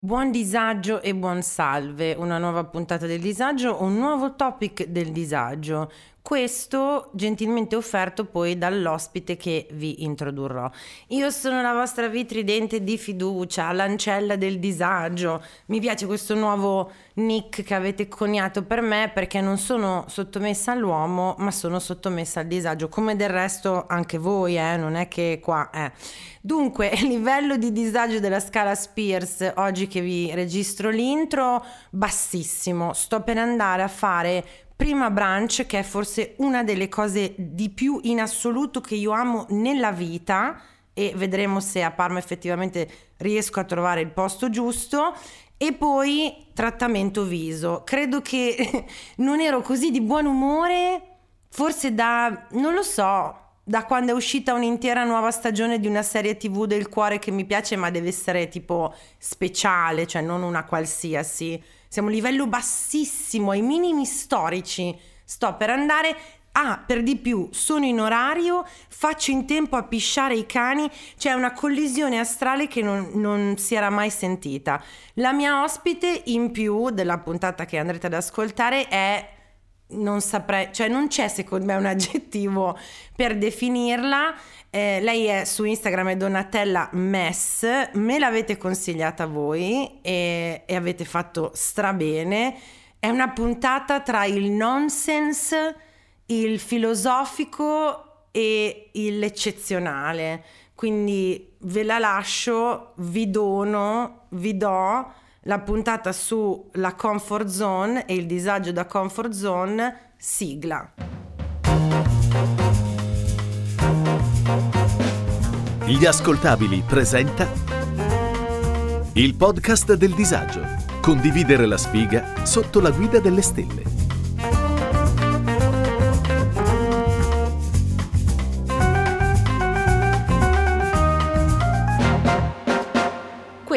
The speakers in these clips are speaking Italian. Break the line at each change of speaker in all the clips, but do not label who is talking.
Buon disagio e buon salve, una nuova puntata del disagio, un nuovo topic del disagio. Questo gentilmente offerto poi dall'ospite che vi introdurrò. Io sono la vostra vitridente di fiducia, l'ancella del disagio. Mi piace questo nuovo nick che avete coniato per me perché non sono sottomessa all'uomo, ma sono sottomessa al disagio, come del resto anche voi, eh? non è che qua è. Eh. Dunque, livello di disagio della scala Spears, oggi che vi registro l'intro, bassissimo. Sto per andare a fare prima branch che è forse una delle cose di più in assoluto che io amo nella vita e vedremo se a Parma effettivamente riesco a trovare il posto giusto e poi trattamento viso. Credo che non ero così di buon umore forse da non lo so, da quando è uscita un'intera nuova stagione di una serie TV del cuore che mi piace, ma deve essere tipo speciale, cioè non una qualsiasi siamo a livello bassissimo, ai minimi storici. Sto per andare Ah, per di più, sono in orario, faccio in tempo a pisciare i cani, c'è una collisione astrale che non, non, si era mai sentita. La mia ospite in più della puntata che andrete ad ascoltare è, non saprei, cioè non c'è secondo me un aggettivo per definirla, eh, lei è su Instagram è Donatella Mess, me l'avete consigliata voi e, e avete fatto strabene. È una puntata tra il nonsense, il filosofico e l'eccezionale. Quindi ve la lascio, vi dono, vi do la puntata sulla comfort zone e il disagio da comfort zone, sigla.
Gli ascoltabili presenta il podcast del disagio. Condividere la sfiga sotto la guida delle stelle.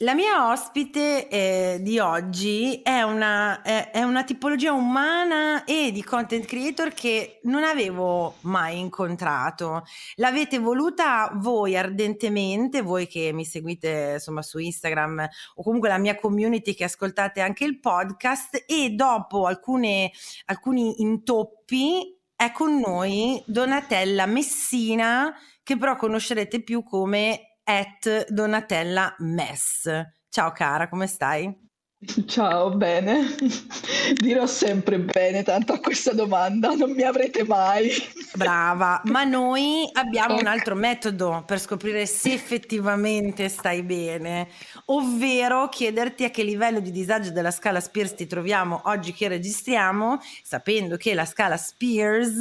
La mia ospite eh, di oggi è una, è, è una, tipologia umana e di content creator che non avevo mai incontrato. L'avete voluta voi ardentemente, voi che mi seguite insomma su Instagram o comunque la mia community che ascoltate anche il podcast e dopo alcune, alcuni intoppi è con noi Donatella Messina che però conoscerete più come at Donatella Mess. Ciao cara, come stai?
Ciao, bene. Dirò sempre bene, tanto a questa domanda non mi avrete mai.
Brava, ma noi abbiamo un altro metodo per scoprire se effettivamente stai bene, ovvero chiederti a che livello di disagio della scala Spears ti troviamo oggi che registriamo, sapendo che la scala Spears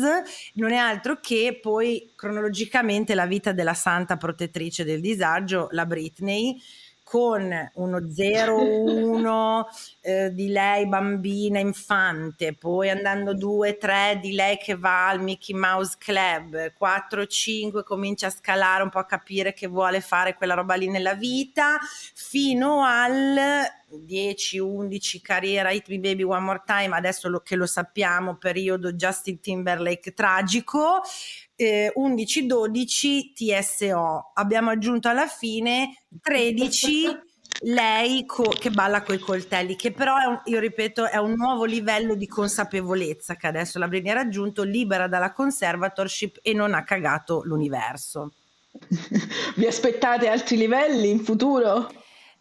non è altro che poi cronologicamente la vita della santa protettrice del disagio, la Britney con uno 0-1 eh, di lei bambina infante, poi andando 2-3 di lei che va al Mickey Mouse Club, 4-5 comincia a scalare un po' a capire che vuole fare quella roba lì nella vita, fino al 10-11 carriera Hit Me Baby One More Time, adesso lo, che lo sappiamo, periodo Justin Timberlake tragico, eh, 11-12 TSO. Abbiamo aggiunto alla fine 13 lei co- che balla coi coltelli, che però un, io ripeto è un nuovo livello di consapevolezza che adesso la Brini ha raggiunto, libera dalla conservatorship e non ha cagato l'universo.
Vi aspettate altri livelli in futuro?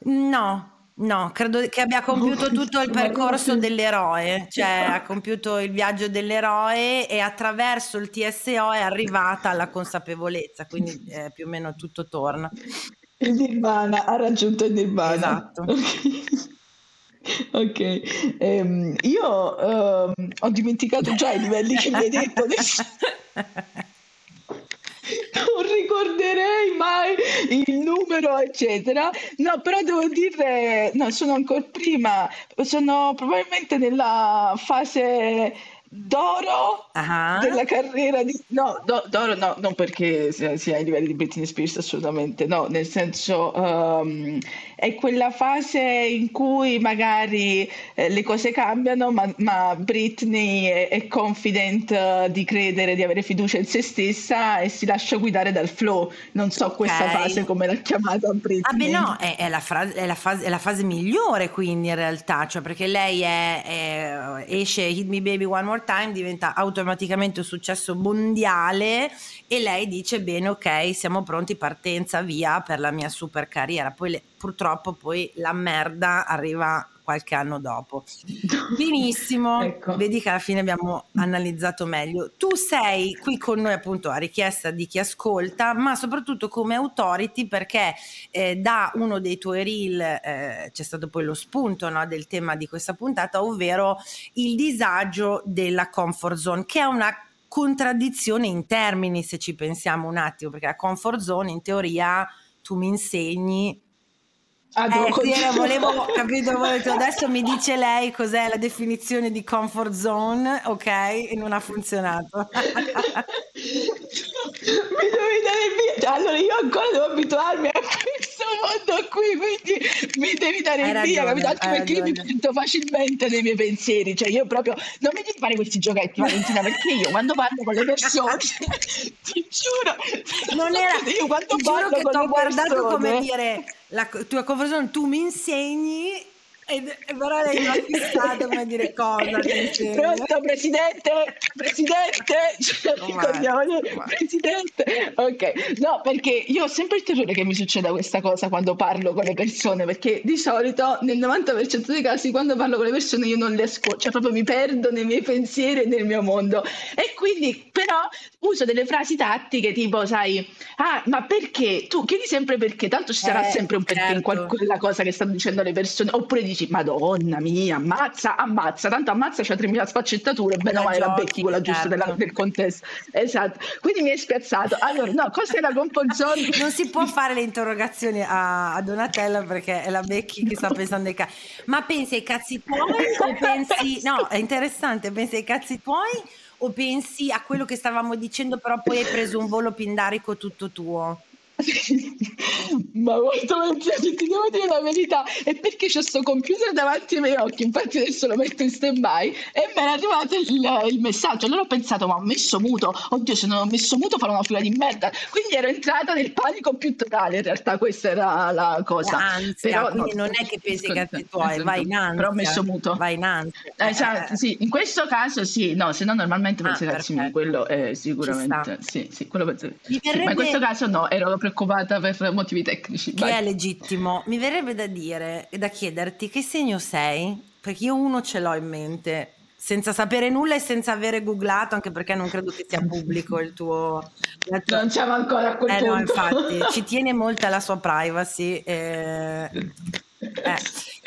No, No, credo che abbia compiuto tutto il percorso dell'eroe, cioè ha compiuto il viaggio dell'eroe e attraverso il TSO è arrivata alla consapevolezza, quindi eh, più o meno tutto torna.
Il Nirvana, ha raggiunto il Nirvana.
Esatto.
ok, um, io um, ho dimenticato già i livelli che mi hai detto adesso. Non ricorderei mai il numero, eccetera. No, però devo dire, no, sono ancora prima, sono probabilmente nella fase d'oro uh-huh. della carriera di... No, do, d'oro no, non perché sia, ai livelli di Britney Spears assolutamente, no, nel senso um, è quella fase in cui magari eh, le cose cambiano, ma, ma Britney è, è confident uh, di credere, di avere fiducia in se stessa e si lascia guidare dal flow. Non so okay. questa fase come l'ha chiamata Britney.
Ah beh no, è, è, la, fra- è, la fase, è, la fase, migliore quindi in realtà, cioè perché lei esce Hit Me Baby One More Time diventa automaticamente un successo mondiale e lei dice bene ok siamo pronti partenza via per la mia super carriera poi le, purtroppo poi la merda arriva qualche anno dopo. Benissimo, ecco. vedi che alla fine abbiamo analizzato meglio. Tu sei qui con noi appunto a richiesta di chi ascolta, ma soprattutto come authority perché eh, da uno dei tuoi reel eh, c'è stato poi lo spunto no, del tema di questa puntata, ovvero il disagio della comfort zone, che è una contraddizione in termini se ci pensiamo un attimo, perché la comfort zone in teoria tu mi insegni
Ah, eh,
sì, volevo, capito, volevo, adesso mi dice lei cos'è la definizione di comfort zone, ok? E non ha funzionato.
mi devi dare via. Cioè, allora io ancora devo abituarmi a questo mondo qui, quindi mi devi dare hai via, ragione, capito? Anche perché ragione. io mi perdo facilmente nei miei pensieri, cioè io proprio non mi devi fare questi giochetti Valentina, perché io quando parlo con le persone, ti giuro,
non era, io quando ti giuro che ti ho guardato come dire la tua conversione, tu mi insegni e, però lei mi ha fissato come dire cosa
pronto presidente presidente cioè, ricordiamo presidente. Ok. No perché io ho sempre il terrore che mi succeda questa cosa quando parlo con le persone perché di solito nel 90% dei casi quando parlo con le persone io non le ascolto cioè proprio mi perdo nei miei pensieri e nel mio mondo. E quindi però uso delle frasi tattiche tipo sai ah ma perché? Tu chiedi sempre perché tanto ci sarà eh, sempre un perché certo. in quella cosa che stanno dicendo le persone oppure dici dici madonna mia ammazza ammazza tanto ammazza c'ha 3000 sfaccettature bene o male la becchi quella giusta certo. della, del contesto. Esatto. Quindi mi è spiazzato. Allora no cos'è la comfort zone?
Non si può fare le interrogazioni a, a Donatella perché è la becchi che sta pensando ai cazzi ma pensi ai cazzi tuoi o pensi no è interessante pensi ai cazzi tuoi o pensi a quello che stavamo dicendo però poi hai preso un volo pindarico tutto tuo
ma molto volentieri ti devo dire la verità. È perché c'è questo computer davanti ai miei occhi? Infatti adesso lo metto in stand by e mi è arrivato il, il, messaggio. Allora ho pensato ma ho messo muto. Oddio se non ho messo muto farò una fila di merda. Quindi ero entrata nel panico più totale in realtà questa era la cosa.
Ansia però no, non è che pensi ai cazzi tuoi vai in ansia
però ho messo muto.
Vai in ansia.
Eh, eh. sì, in questo caso sì. No se no normalmente ah, ai cazzi miei quello è sicuramente sì, sì, quello penso, sì, ma in questo caso no ero preoccupata per motivi tecnici.
Che Vai. è legittimo. Mi verrebbe da dire e da chiederti che segno sei? Perché io uno ce l'ho in mente, senza sapere nulla e senza avere googlato, anche perché non credo che sia pubblico il tuo...
Tua... Non siamo ancora a quel
eh,
punto.
No, infatti, ci tiene molto alla sua privacy. Eh,
eh.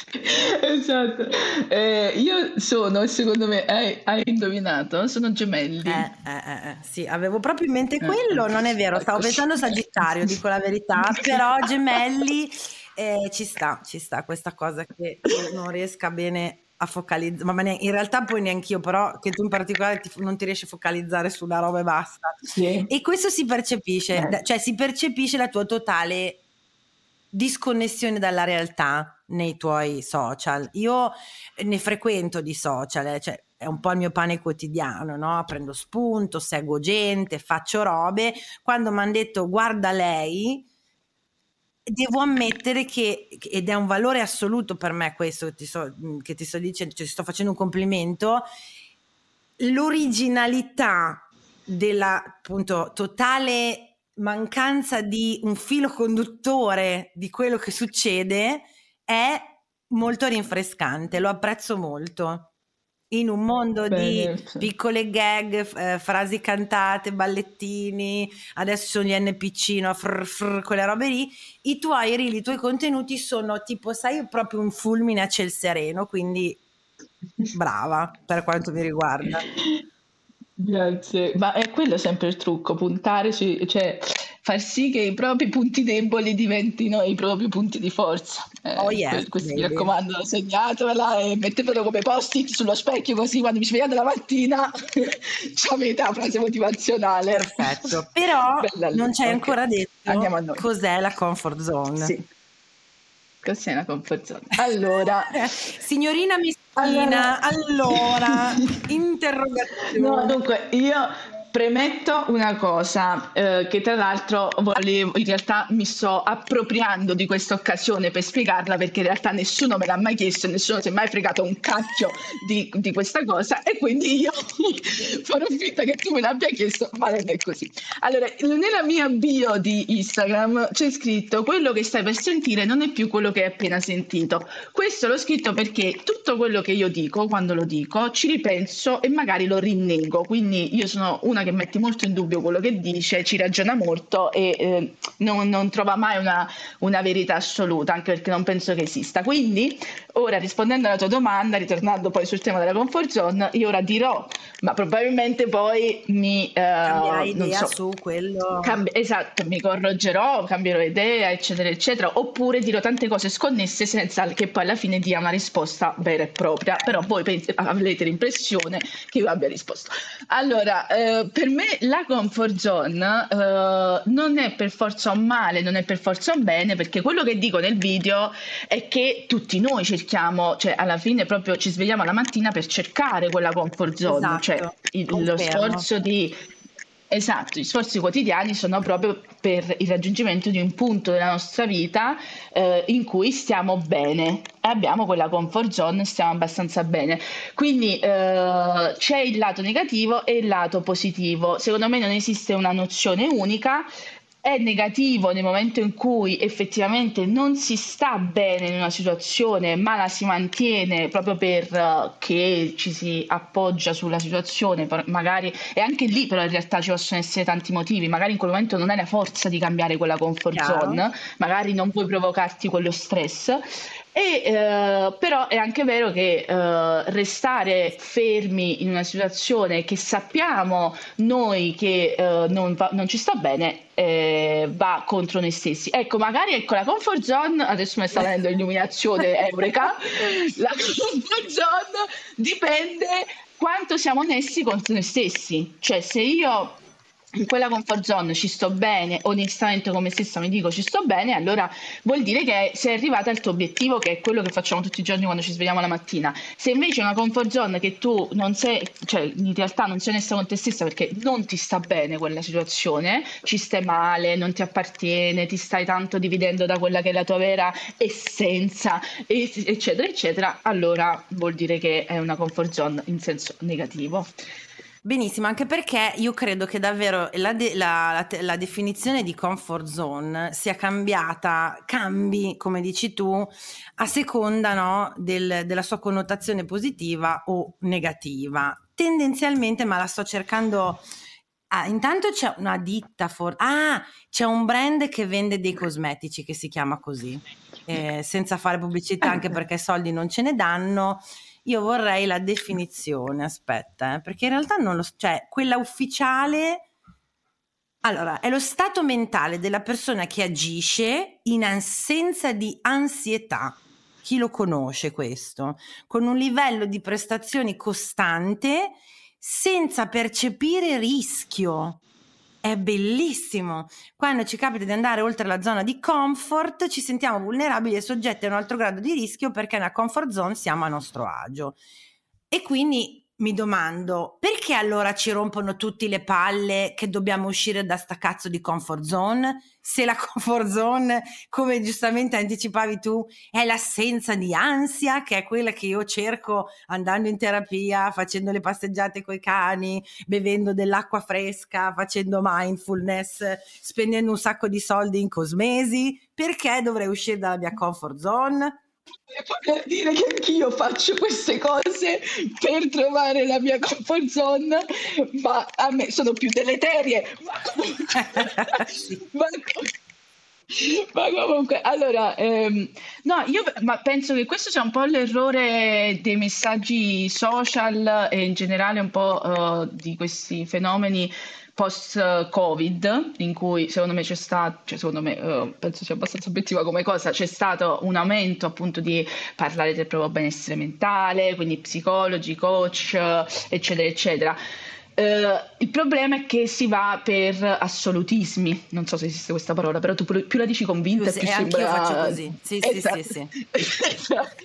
esatto. Eh, io sono, secondo me, hai, hai, indovinato, sono gemelli.
Eh, eh, eh, sì, avevo proprio in mente quello, non è vero, stavo pensando Sagittario, dico la verità, però gemelli ci sta, ci sta questa cosa che non riesca bene a focalizzare, ma in realtà poi neanche io, però che tu in particolare ti, non ti riesci a focalizzare sulla roba e basta.
Sì.
E questo si percepisce, cioè si percepisce la tua totale disconnessione dalla realtà nei tuoi social. Io ne frequento di social, eh, cioè è un po' il mio pane quotidiano, no? Prendo spunto, seguo gente, faccio robe. Quando mi hanno detto guarda lei, devo ammettere che, ed è un valore assoluto per me questo che ti sto, che ti sto dicendo, cioè sto facendo un complimento, l'originalità della appunto totale mancanza di un filo conduttore di quello che succede è molto rinfrescante, lo apprezzo molto. In un mondo Bene, di piccole gag, eh, frasi cantate, ballettini, adesso gli NPC, no? frr, frr, quelle robe lì, i tuoi reel, i tuoi contenuti sono tipo, sai, proprio un fulmine a ciel sereno, quindi brava per quanto mi riguarda.
Grazie, ma è quello sempre il trucco, puntare su, cioè far sì che i propri punti deboli diventino i propri punti di forza.
Eh, oh yes,
questo mi raccomando, segnatevela e mettetelo come post-it sullo specchio così quando vi svegliate la mattina avete la frase motivazionale.
Perfetto, però non ci hai okay. ancora detto cos'è la comfort zone.
Sì. Cos'è la comfort zone? Allora,
signorina Messina, allora, allora interrogazione.
No, dunque, io Premetto una cosa, eh, che tra l'altro volevo, in realtà mi sto appropriando di questa occasione per spiegarla perché in realtà nessuno me l'ha mai chiesto, nessuno si è mai fregato un cacchio di, di questa cosa e quindi io farò finta che tu me l'abbia chiesto, ma non è così. Allora, nella mia bio di Instagram c'è scritto quello che stai per sentire non è più quello che hai appena sentito. Questo l'ho scritto perché tutto quello che io dico, quando lo dico, ci ripenso e magari lo rinnego, quindi io sono una che mette molto in dubbio quello che dice, ci ragiona molto e eh, non, non, trova mai una, una, verità assoluta, anche perché non penso che esista. Quindi, ora rispondendo alla tua domanda, ritornando poi sul tema della comfort zone, io ora dirò, ma probabilmente poi mi...
Eh, idea so, su quello...
Cambi- esatto, mi correggerò, cambierò idea, eccetera, eccetera, oppure dirò tante cose sconnesse senza che poi alla fine dia una risposta vera e propria, però voi pens- avrete l'impressione che io abbia risposto. Allora, eh, per me la comfort zone uh, non è per forza un male, non è per forza un bene, perché quello che dico nel video è che tutti noi cerchiamo, cioè alla fine proprio ci svegliamo la mattina per cercare quella comfort zone, esatto, cioè il, lo sforzo di Esatto, gli sforzi quotidiani sono proprio per il raggiungimento di un punto della nostra vita eh, in cui stiamo bene e abbiamo quella comfort zone, stiamo abbastanza bene. Quindi eh, c'è il lato negativo e il lato positivo. Secondo me non esiste una nozione unica è negativo nel momento in cui effettivamente non si sta bene in una situazione, ma la si mantiene proprio perché uh, ci si appoggia sulla situazione, magari e anche lì però in realtà ci possono essere tanti motivi, magari in quel momento non hai la forza di cambiare quella comfort Chiaro. zone, magari non puoi provocarti quello stress e, eh, però è anche vero che eh, restare fermi in una situazione che sappiamo noi che eh, non, va, non, ci sta bene eh, va contro noi stessi. Ecco, magari ecco la comfort zone, adesso mi sta venendo l'illuminazione eureka, la comfort zone dipende quanto siamo onesti contro noi stessi. Cioè se io in quella comfort zone ci sto bene, onestamente come stessa mi dico ci sto bene, allora vuol dire che sei arrivata al tuo obiettivo, che è quello che facciamo tutti i giorni quando ci svegliamo la mattina. Se invece è una comfort zone che tu non sei, cioè in realtà non sei onesta con te stessa perché non ti sta bene quella situazione, ci stai male, non ti appartiene, ti stai tanto dividendo da quella che è la tua vera essenza, eccetera, eccetera, allora vuol dire che è una comfort zone in senso negativo.
Benissimo, anche perché io credo che davvero la, de- la, la, la, definizione di comfort zone sia cambiata, cambi, come dici tu, a seconda no, del, della sua connotazione positiva o negativa. Tendenzialmente, ma la sto cercando... Ah, intanto c'è una ditta, for- ah, c'è un brand che vende dei cosmetici che si chiama così, eh, senza fare pubblicità anche perché soldi non ce ne danno io vorrei la definizione, aspetta, eh, perché in realtà non lo so, cioè quella ufficiale, allora, è lo stato mentale della persona che agisce in assenza di ansietà. Chi lo conosce questo? Con un livello di prestazioni costante senza percepire rischio. È bellissimo. Quando ci capita di andare oltre la zona di comfort, ci sentiamo vulnerabili e soggetti a un altro grado di rischio perché nella comfort zone siamo a nostro agio. E quindi mi domando perché allora ci rompono tutte le palle che dobbiamo uscire da sta cazzo di comfort zone? Se la comfort zone, come giustamente anticipavi tu, è l'assenza di ansia, che è quella che io cerco andando in terapia, facendo le passeggiate coi cani, bevendo dell'acqua fresca, facendo mindfulness, spendendo un sacco di soldi in cosmesi, perché dovrei uscire dalla mia comfort zone?
Voglio dire che anch'io faccio queste cose per trovare la mia comfort zone, ma a me sono più deleterie. Ma comunque, ma comunque ma comunque, allora, ehm, no, io ma penso che questo sia un po' l'errore dei messaggi social e in generale un po' uh, di questi fenomeni post-Covid, in cui secondo me c'è stato, cioè secondo me uh, penso sia abbastanza obiettiva come cosa, c'è stato un aumento appunto di parlare del proprio benessere mentale, quindi psicologi, coach, eccetera, eccetera. Uh, il problema è che si va per assolutismi, non so se esiste questa parola, però tu più la dici convinta
più,
più
sembra... io faccio così, sì,
esatto.
sì, sì,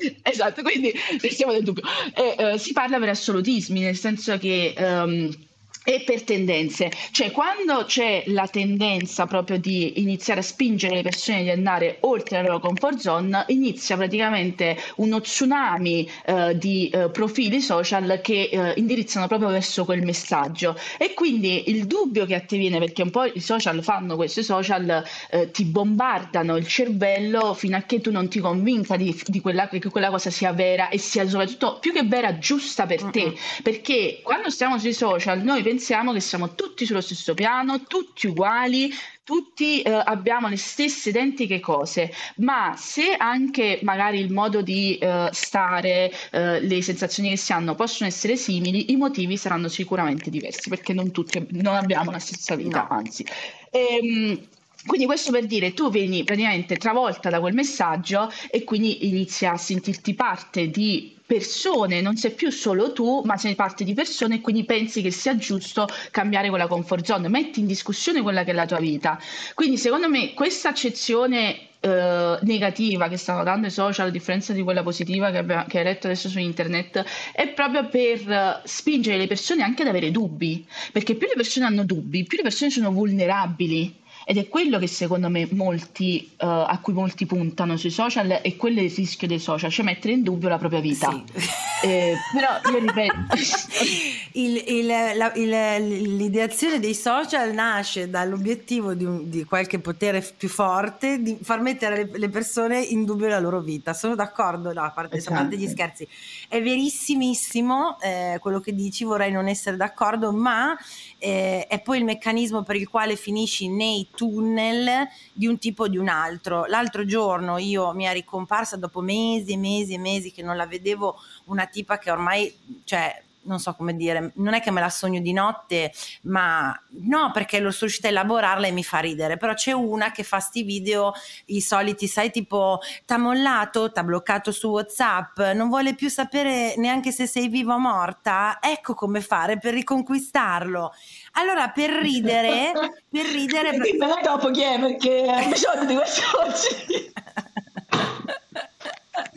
sì. esatto, quindi restiamo nel dubbio. Eh, uh, si parla per assolutismi, nel senso che... Um, e per tendenze, cioè quando c'è la tendenza proprio di iniziare a spingere le persone di andare oltre la loro comfort zone, inizia praticamente uno tsunami eh, di eh, profili social che eh, indirizzano proprio verso quel messaggio. E quindi il dubbio che a te viene, perché un po' i social fanno questo, i social eh, ti bombardano il cervello fino a che tu non ti convinca di, di quella, che quella cosa sia vera e sia soprattutto più che vera giusta per te, perché quando stiamo sui social noi pensiamo che siamo tutti sullo stesso piano, tutti uguali, tutti eh, abbiamo le stesse identiche cose, ma se anche magari il modo di eh, stare, eh, le sensazioni che si hanno possono essere simili, i motivi saranno sicuramente diversi perché non tutti non abbiamo la stessa vita, no. anzi. Ehm, quindi questo per dire, tu vieni praticamente travolta da quel messaggio e quindi inizi a sentirti parte di persone, non sei più solo tu, ma sei parte di persone e quindi pensi che sia giusto cambiare quella comfort zone, metti in discussione quella che è la tua vita. Quindi secondo me questa accezione eh, negativa che stanno dando i social, a differenza di quella positiva che, abbiamo, che hai letto adesso su internet, è proprio per spingere le persone anche ad avere dubbi, perché più le persone hanno dubbi, più le persone sono vulnerabili ed è quello che secondo me molti, uh, a cui molti puntano sui social e quello è il rischio dei social, cioè mettere in dubbio la propria vita. Sì. Eh, però io ripeto...
il, il, la, il, l'ideazione dei social nasce dall'obiettivo di, un, di, qualche potere più forte di far mettere le, le, persone in dubbio la loro vita. Sono d'accordo, no, a parte, esatto. a parte gli scherzi. È verissimissimo eh, quello che dici, vorrei non essere d'accordo, ma eh, è poi il meccanismo per il quale finisci nei tunnel di un tipo o di un altro. L'altro giorno io mi è ricomparsa dopo mesi e mesi e mesi che non la vedevo una tipa che ormai, cioè non so come dire, non è che me la sogno di notte, ma no, perché lo sono riuscita a elaborarla e mi fa ridere. Però c'è una che fa sti video, i soliti, sai, tipo t'ha mollato, t'ha bloccato su WhatsApp, non vuole più sapere neanche se sei viva o morta. Ecco come fare per riconquistarlo. Allora, per ridere, per ridere.
Dimmela dopo chi è, perché ho bisogno di queste cose.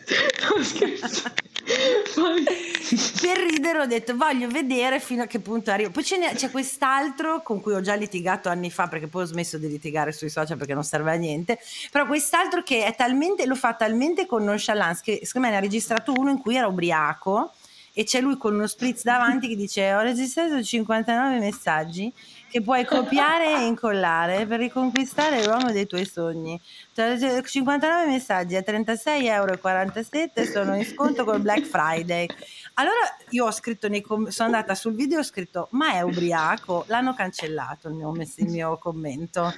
non scherzo per ridere ho detto voglio vedere fino a che punto arrivo poi c'è, c'è, quest'altro con cui ho già litigato anni fa perché poi ho smesso di litigare sui social perché non serve a niente. Però quest'altro che è talmente lo fa talmente con nonchalance che secondo me ne ha registrato uno in cui era ubriaco e c'è lui con uno spritz davanti che dice ho registrato 59 messaggi che puoi copiare e incollare per riconquistare l'uomo dei tuoi sogni. 59 messaggi a 36,47 euro sono in sconto col Black Friday. Allora io ho scritto, nei com- sono andata sul video e ho scritto ma è ubriaco? L'hanno cancellato il mio, il mio commento.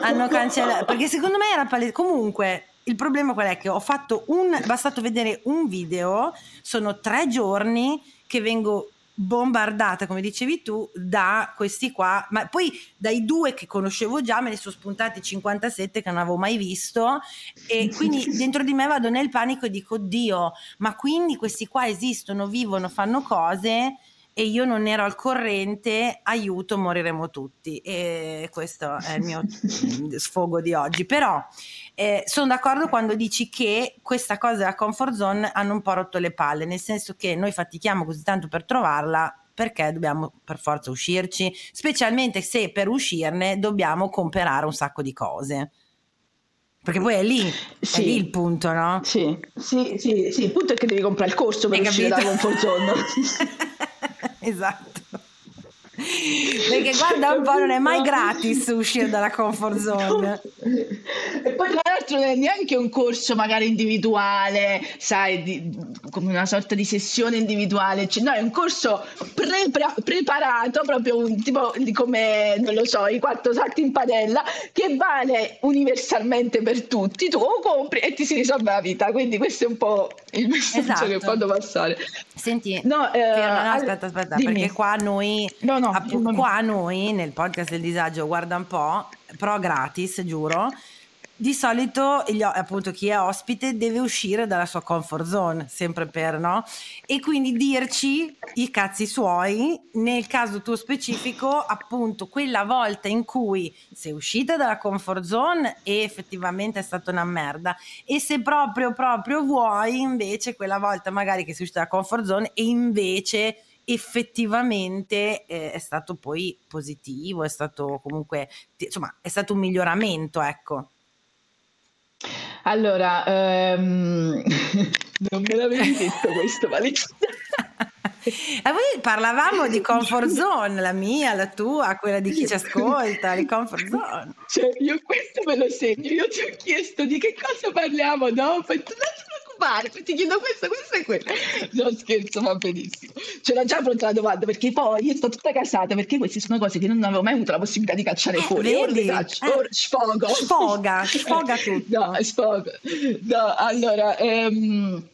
Hanno cancellato perché secondo me era palese. Comunque il problema qual è che ho fatto un bastato vedere un video, sono tre giorni che vengo bombardata, come dicevi tu, da questi qua, ma poi dai due che conoscevo già me ne sono spuntati 57 che non avevo mai visto. E quindi dentro di me vado nel panico e dico Dio, ma quindi questi qua esistono, vivono, fanno cose e io non ero al corrente, aiuto, moriremo tutti. E questo è il mio sfogo di oggi. Però eh, sono d'accordo quando dici che questa cosa della comfort zone hanno un po' rotto le palle, nel senso che noi fatichiamo così tanto per trovarla perché dobbiamo per forza uscirci, specialmente se per uscirne dobbiamo comprare un sacco di cose. Perché poi è lì, sì. è lì il punto, no?
Sì, sì, sì, sì, il punto è che devi comprare il corso per Hai uscire capito? dalla comfort zone.
esatto. Perché guarda un po', non è mai gratis uscire dalla comfort zone.
E poi tra l'altro non è neanche un corso magari individuale, sai, di, come una sorta di sessione individuale, cioè, no, è un corso pre- pre- preparato, proprio un tipo come, non lo so, i quattro salti in padella, che vale universalmente per tutti, tu lo compri e ti si risolve la vita, quindi questo è un po' il messaggio esatto. che vado passare.
Senti, no, eh, no, aspetta, aspetta, dimmi. perché qua noi... No, no no, App- qua noi nel podcast del disagio guarda un po', però gratis, giuro. Di solito appunto chi è ospite deve uscire dalla sua comfort zone, sempre per no? E quindi dirci i cazzi suoi, nel caso tuo specifico, appunto quella volta in cui sei uscita dalla comfort zone e effettivamente è stata una merda. E se proprio proprio vuoi, invece, quella volta magari che sei uscita dalla comfort zone e invece effettivamente eh, è stato poi positivo, è stato comunque, insomma, è stato un miglioramento, ecco.
Allora, um, non me l'avevi detto questo, Valentina.
E poi parlavamo di comfort zone, la mia, la tua, quella di chi ci ascolta, di comfort zone.
Cioè, io questo me lo segno, io ti ho chiesto di che cosa parliamo dopo e tu preoccupare, ti chiedo questo, questo e quello. No, scherzo, va benissimo. C'era già pronta la domanda perché poi io sto tutta casata perché queste sono cose che non avevo mai avuto la possibilità di cacciare fuori.
Ora le caccio, eh. ora sfogo. Sfoga, sfoga tutto.
No, sfogo. No, allora... Um,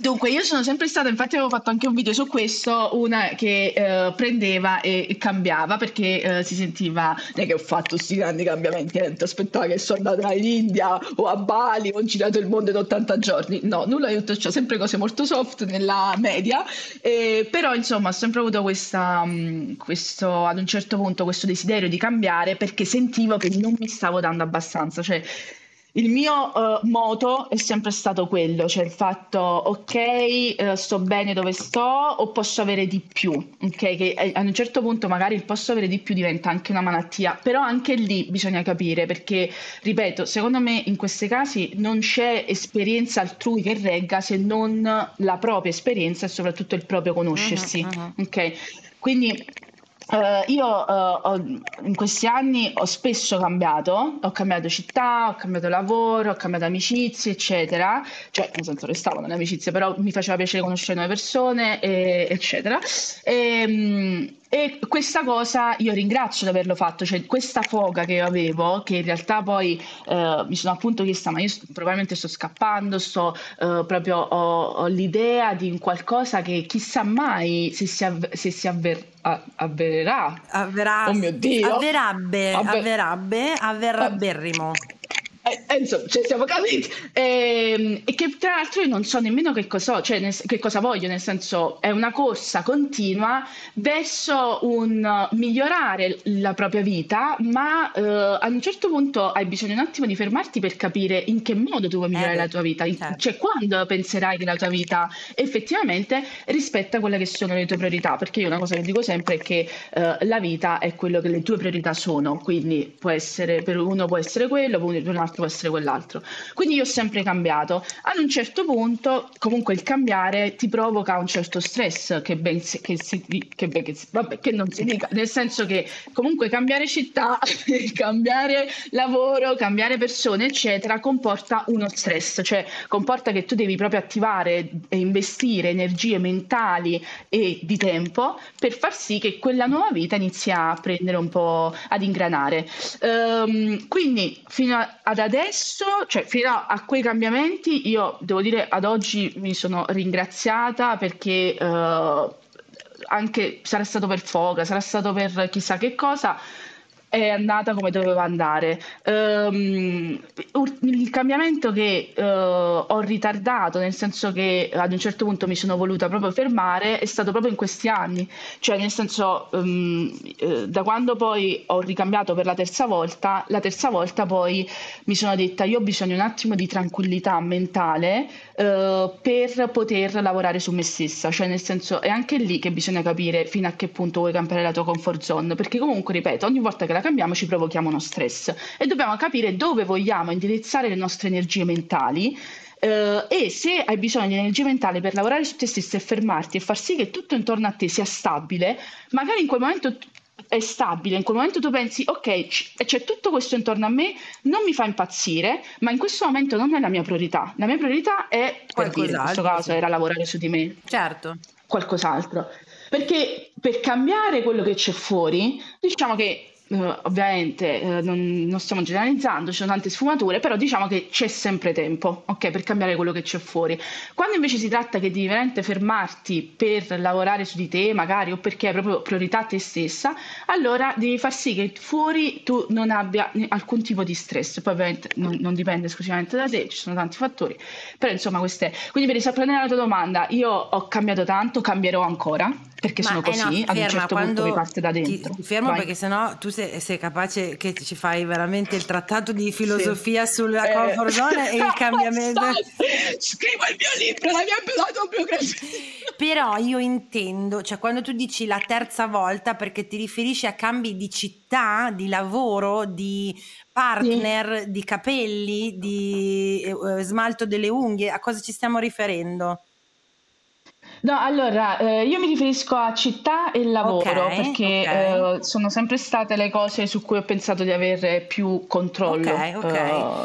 Dunque, io sono sempre stata, infatti avevo fatto anche un video su questo, una che eh, prendeva e, cambiava perché eh, si sentiva, non è che ho fatto questi grandi cambiamenti, eh, aspettava che sono andata in India o a Bali ho girato il mondo in 80 giorni, no, nulla di tutto ciò, sempre cose molto soft nella media, eh, però insomma ho sempre avuto questa, mm, questo, ad un certo punto questo desiderio di cambiare perché sentivo che non mi stavo dando abbastanza, cioè il mio uh, moto è sempre stato quello, cioè il fatto ok, uh, sto bene dove sto o posso avere di più, ok? Che eh, ad un certo punto magari il posso avere di più diventa anche una malattia, però anche lì bisogna capire perché, ripeto, secondo me in questi casi non c'è esperienza altrui che regga se non la propria esperienza e soprattutto il proprio conoscersi, uh-huh, uh-huh. ok? Quindi Uh, io uh, ho, in questi anni ho spesso cambiato, ho cambiato città, ho cambiato lavoro, ho cambiato amicizie, eccetera. Cioè, nel senso, restavo nelle amicizie, però mi faceva piacere conoscere nuove persone, e, eccetera. E, um, e questa cosa io ringrazio di averlo fatto, cioè questa foga che avevo, che in realtà poi eh, mi sono appunto chiesta, ma io sto, probabilmente sto scappando, sto eh, proprio ho, ho, l'idea di un qualcosa che chissà mai se si, avver, se si avver, a, avvererà.
Avverà,
oh mio Dio.
Avverabbe, avver, avverabbe, avverrabberrimo.
Eh, eh, insomma, ci siamo capiti. E, ehm, e, che tra l'altro io non so nemmeno che cosa, cioè, nel, che cosa voglio, nel senso è una corsa continua verso un migliorare la propria vita, ma eh, a un certo punto hai bisogno un attimo di fermarti per capire in che modo tu vuoi migliorare eh, la tua vita, certo. cioè quando penserai che la tua vita effettivamente rispetta quelle che sono le tue priorità, perché io una cosa che dico sempre è che eh, la vita è quello che le tue priorità sono, quindi può essere per uno può essere quello, per un altro può essere quell'altro. Quindi io ho sempre cambiato. Ad un certo punto, comunque, il cambiare ti provoca un certo stress che, ben si, che, si, che, ben, che, vabbè, che non si dica, nel senso che comunque cambiare città, cambiare lavoro, cambiare persone, eccetera, comporta uno stress, cioè comporta che tu devi proprio attivare e investire energie mentali e di tempo per far sì che quella nuova vita inizi a prendere un po' ad ingranare. Um, quindi fino a, ad adesso, cioè fino a quei cambiamenti, io devo dire ad oggi mi sono ringraziata perché eh, anche sarà stato per foga, sarà stato per chissà che cosa, è andata come doveva andare. Um, il cambiamento che uh, ho ritardato, nel senso che ad un certo punto mi sono voluta proprio fermare, è stato proprio in questi anni. Cioè, nel senso, um, da quando poi ho ricambiato per la terza volta, la terza volta poi mi sono detta io ho bisogno un attimo di tranquillità mentale uh, per poter lavorare su me stessa. Cioè, nel senso, è anche lì che bisogna capire fino a che punto vuoi cambiare la tua comfort zone. Perché comunque, ripeto, ogni volta che la cambiamo ci provochiamo uno stress e dobbiamo capire dove vogliamo indirizzare le nostre energie mentali Uh, e se hai bisogno di energia mentale per lavorare su te stesso e fermarti e far sì che tutto intorno a te sia stabile, magari in quel momento è stabile, in quel momento tu pensi ok, c- c'è tutto questo intorno a me, non mi fa impazzire, ma in questo momento non è la mia priorità. La mia priorità è, per dire, in questo caso, era lavorare su di me.
Certo.
Qualcos'altro. Perché per cambiare quello che c'è fuori, diciamo che Uh, ovviamente uh, non, non, stiamo generalizzando, ci sono tante sfumature, però diciamo che c'è sempre tempo okay, per cambiare quello che c'è fuori. Quando invece si tratta che di veramente fermarti per lavorare su di te, magari, o perché è proprio priorità te stessa, allora devi far sì che fuori tu non abbia alcun tipo di stress. Poi ovviamente non, non dipende esclusivamente da te, ci sono tanti fattori, però insomma queste. Quindi per rispondere alla tua domanda, io ho cambiato tanto, cambierò ancora perché
Ma,
sono così,
eh no,
ad un certo punto mi parte da dentro.
Ti, ti fermo
Vai.
perché sennò tu sei, sei, capace che ci fai veramente il trattato di filosofia sì. sulla eh. comfort zone e il cambiamento.
Scrivo il mio libro, la mia autobiografia.
Però io intendo, cioè quando tu dici la terza volta perché ti riferisci a cambi di città, di lavoro, di partner, sì. di capelli, di eh, smalto delle unghie, a cosa ci stiamo riferendo?
No, allora, eh, io mi riferisco a città e lavoro
Ok,
perché
ok.
eh, sono sempre state le cose su cui ho pensato di avere più controllo.
Ok, ok.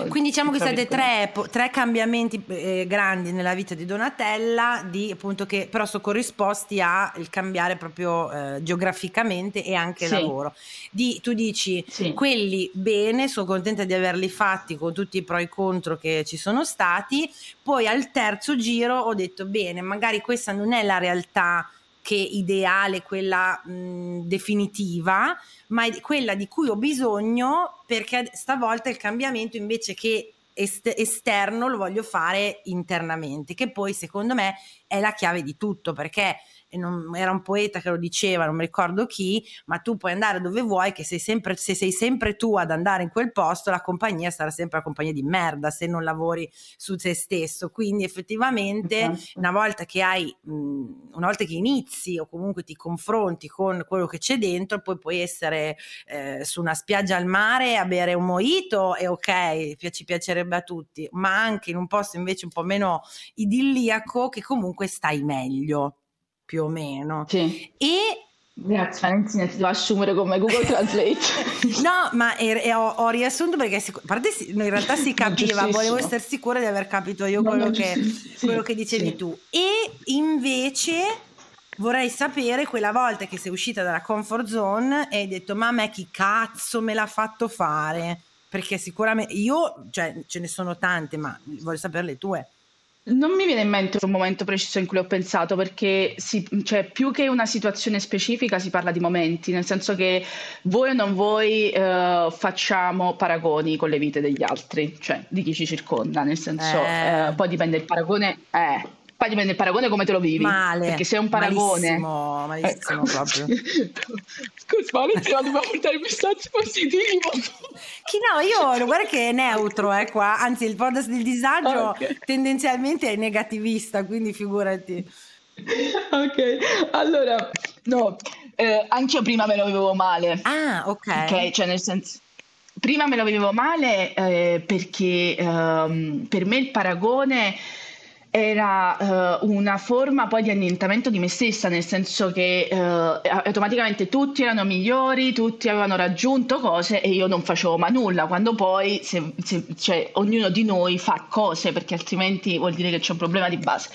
eh,
Quindi diciamo che state tre, tre cambiamenti eh, grandi nella vita di Donatella, di, appunto, che però sono corrisposti al cambiare proprio eh, geograficamente e anche il
Sì.
lavoro. Di- tu dici
Sì.
quelli bene, sono contenta di averli fatti con tutti i pro e i contro che ci sono stati. Poi al terzo giro ho detto bene, magari questa non è la realtà che ideale, quella mh, definitiva, ma è quella di cui ho bisogno perché stavolta il cambiamento invece che est- esterno lo voglio fare internamente, che poi secondo me è la chiave di tutto perché non- era un poeta che lo diceva, non mi ricordo chi, ma tu puoi andare dove vuoi, che sei sempre, se sei sempre tu ad andare in quel posto, la compagnia sarà sempre la compagnia di merda se non lavori su te stesso. Quindi effettivamente
Esatto.
una volta che hai, una volta che inizi o comunque ti confronti con quello che c'è dentro, poi puoi essere eh, su una spiaggia al mare a bere un mojito e ok, ci piacerebbe a tutti, ma anche in un posto invece un po' meno idilliaco che comunque stai meglio, più o meno.
Sì.
E
Grazie Valentina, ti devo assumere come Google Translate.
No, ma e- e ho, ho riassunto perché a parte si- in realtà si capiva, volevo essere sicura di aver capito io quello, che.
Sì,
quello che dicevi
sì.
tu. E invece vorrei sapere quella volta che sei uscita dalla comfort zone e hai detto ma a me chi cazzo me l'ha fatto fare? Perché sicuramente io, cioè ce ne sono tante, ma voglio sapere le tue.
Non mi viene in mente un momento preciso in cui ho pensato, perché si- cioè, più che una situazione specifica si parla di momenti, nel senso che voi o non voi eh, facciamo paragoni con le vite degli altri, cioè di chi ci circonda, nel senso
Eh.
eh, poi dipende il paragone, eh, poi dipende il paragone come te lo vivi,
Male.
perché se è un paragone...
Malissimo, malissimo
Ecco.
proprio.
Scusa, Valentina, dobbiamo portare messaggi positivi.
Chi no, io guarda che è neutro, eh, qua. Anzi, il podcast del disagio
Ok.
tendenzialmente è negativista, quindi figurati.
Ok, allora, no, eh, anche io prima me lo vivevo male.
Ah, ok.
Ok, cioè nel senso, prima me lo vivevo male eh, perché ehm, per me il paragone era eh, una forma poi di annientamento di me stessa, nel senso che eh, automaticamente tutti erano migliori, tutti avevano raggiunto cose e io non facevo ma nulla, quando poi se- se- cioè, ognuno di noi fa cose perché altrimenti vuol dire che c'è un problema di base,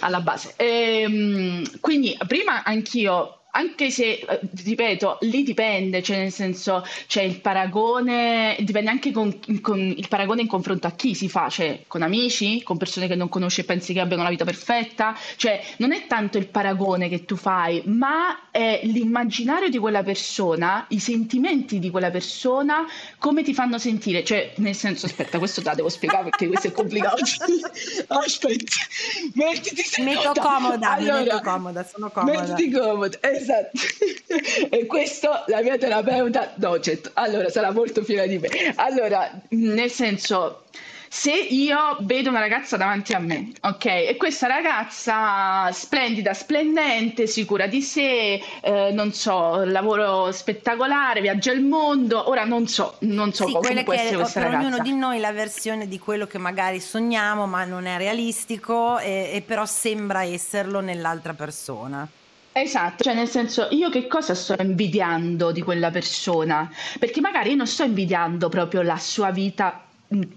alla base. Ehm, quindi prima anch'io anche se, eh, ripeto, lì dipende, cioè nel senso c'è il paragone, dipende anche con, con il paragone in confronto a chi si fa, cioè con amici, con persone che non conosci e pensi che abbiano la vita perfetta, cioè non è tanto il paragone che tu fai, ma è l'immaginario di quella persona, i sentimenti di quella persona, come ti fanno sentire, cioè nel senso, aspetta, questo te la devo spiegare perché questo è complicato. aspetta,
mettiti comoda, allora, mi metto comoda, sono comoda.
Mettiti comoda, esatto. e questo la mia terapeuta Docet, allora sarà molto fiera di me. Allora, nel senso se io vedo una ragazza davanti a me, ok, e questa ragazza splendida, splendente, sicura di sé, eh, non so, lavoro spettacolare, viaggia il mondo, ora non so, non so
sì,
come può essere questa
per
ragazza.
ognuno di noi la versione di quello che magari sogniamo, ma non è realistico, e, e però sembra esserlo nell'altra persona.
Esatto, cioè nel senso io che cosa sto invidiando di quella persona? Perché magari io non sto invidiando proprio la sua vita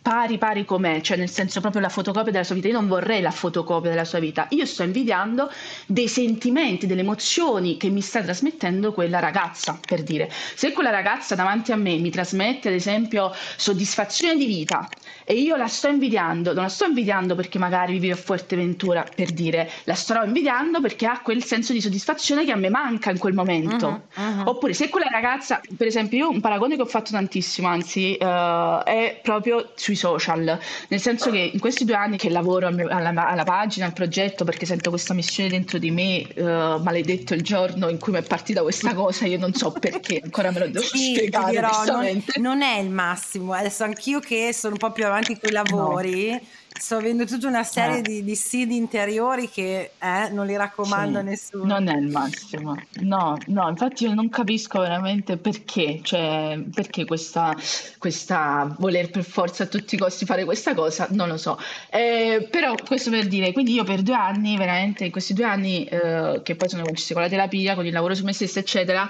pari pari com'è, cioè nel senso proprio la fotocopia della sua vita. Io non vorrei la fotocopia della sua vita, io sto invidiando dei sentimenti, delle emozioni che mi sta trasmettendo quella ragazza, per dire. Se quella ragazza davanti a me mi trasmette ad esempio soddisfazione di vita e io la sto invidiando, non la sto invidiando perché magari vive a Fuerteventura, per dire, la sto invidiando perché ha quel senso di soddisfazione che a me manca in quel momento. Uh-huh, uh-huh. Oppure se quella ragazza, per esempio, io un paragone che ho fatto tantissimo, anzi, uh, è proprio sui social, nel senso che in questi due anni che lavoro alla, alla pagina, al progetto, perché sento questa missione dentro di me, uh, maledetto il giorno in cui mi è partita questa cosa, io non so perché, ancora me lo devo sì, spiegare. Dirò,
non, non, è il massimo, adesso anch'io che sono un po' più avanti con i lavori. No sto avendo tutta una serie eh. di, di siti interiori che eh, non li raccomando sì, a nessuno.
Non è il massimo, no, no, infatti io non capisco veramente perché, cioè perché questa, questa voler per forza a tutti i costi fare questa cosa, non lo so. Eh, però questo per dire, quindi io per due anni, veramente in questi due anni eh, che poi sono coincisi con la terapia, con il lavoro su me stessa, eccetera,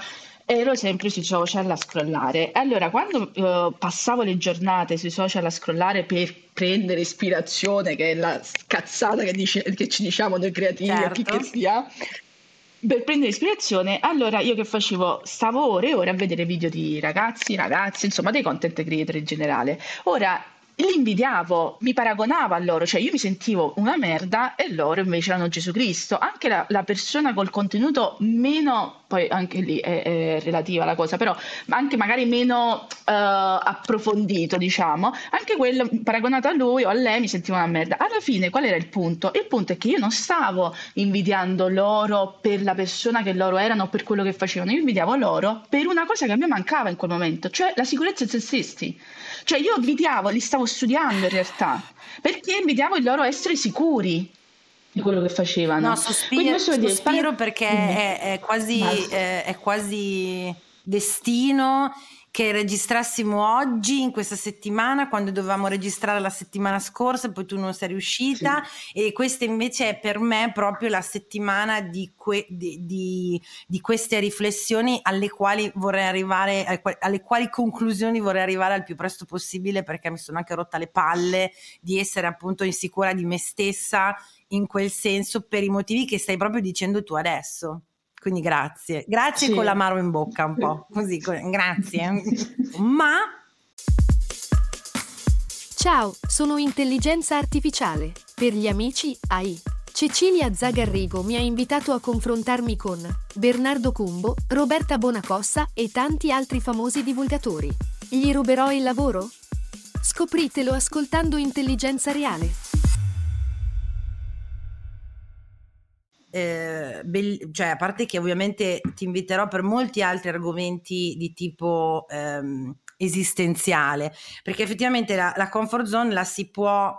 ero sempre sui social a scrollare. Allora, quando uh, passavo le giornate sui social a scrollare per prendere ispirazione, che è la cazzata che, dice, che ci diciamo noi creativi, certo. chi che sia, per prendere ispirazione, allora io che facevo? Stavo ore e ore a vedere video di ragazzi, ragazze, insomma dei content creator in generale. Ora li invidiavo, mi paragonavo a loro, cioè io mi sentivo una merda e loro invece erano Gesù Cristo. Anche la, la persona col contenuto meno, poi anche lì è, è relativa la cosa, però anche magari meno uh, approfondito, diciamo, anche quello paragonato a lui o a lei mi sentivo una merda. Alla fine qual era il punto? Il punto è che io non stavo invidiando loro per la persona che loro erano o per quello che facevano, io invidiavo loro per una cosa che a me mancava in quel momento, cioè la sicurezza in se stessi. Cioè io invidiavo, li stavo studiando in realtà, perché invidiavo il loro essere sicuri di quello che facevano.
No, sospiro, sospiro perché è, è, quasi, è, è quasi destino che registrassimo oggi in questa settimana quando dovevamo registrare la settimana scorsa poi tu non sei riuscita sì. e questa invece è per me proprio la settimana di, que- di, di, di, queste riflessioni alle quali vorrei arrivare alle quali conclusioni vorrei arrivare al più presto possibile perché mi sono anche rotta le palle di essere appunto insicura di me stessa in quel senso per i motivi che stai proprio dicendo tu adesso quindi grazie. Grazie sì. con l'amaro in bocca un po', così, grazie. Ma...
Ciao, sono intelligenza artificiale. Per gli amici AI. Cecilia Zagarrigo mi ha invitato a confrontarmi con Bernardo Cumbo, Roberta Bonacossa e tanti altri famosi divulgatori. Gli ruberò il lavoro? Scopritelo ascoltando Intelligenza Reale.
Eh, be- cioè a parte che ovviamente ti inviterò per molti altri argomenti di tipo ehm, esistenziale, perché effettivamente la, la comfort zone la si può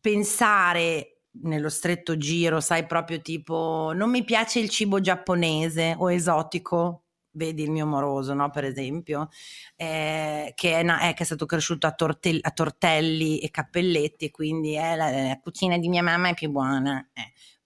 pensare nello stretto giro, sai, proprio tipo non mi piace il cibo giapponese o esotico, vedi il mio moroso, no? per esempio, eh, che, è una, eh, che, è stato cresciuto a, tortelli, a tortelli e cappelletti, quindi eh, la, la, cucina di mia mamma è più buona.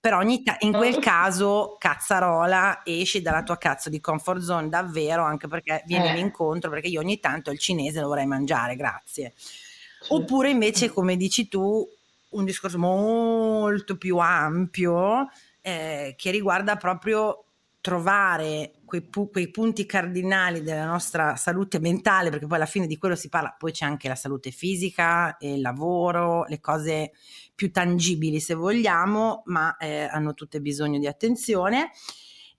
Però ta- in quel oh. caso cazzarola esci dalla tua cazzo di comfort zone davvero anche perché vieni eh. incontro perché io ogni tanto il cinese lo vorrei mangiare grazie sì. oppure invece come dici tu un discorso molto più ampio eh, che riguarda proprio trovare quei, pu- quei, punti cardinali della nostra salute mentale, perché poi alla fine di quello si parla, poi c'è anche la salute fisica, il lavoro, le cose più tangibili se vogliamo, ma eh, hanno tutte bisogno di attenzione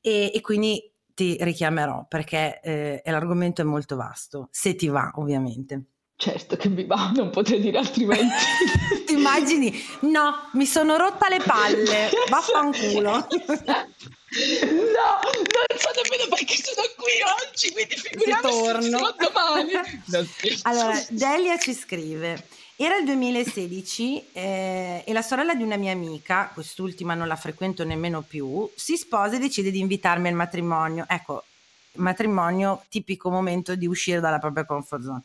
e, e quindi ti richiamerò perché eh, l'argomento è molto vasto, se ti va ovviamente.
Certo che mi va, non potrei dire altrimenti.
Ti immagini? No, mi sono rotta le palle, vaffanculo. No,
non so nemmeno perché sono qui oggi, quindi figuriamoci torno. domani.
allora, Delia ci scrive. Era il 2016 eh, e la sorella di una mia amica, quest'ultima non la frequento nemmeno più, si sposa e decide di invitarmi al matrimonio. Ecco, matrimonio, tipico momento di uscire dalla propria comfort zone.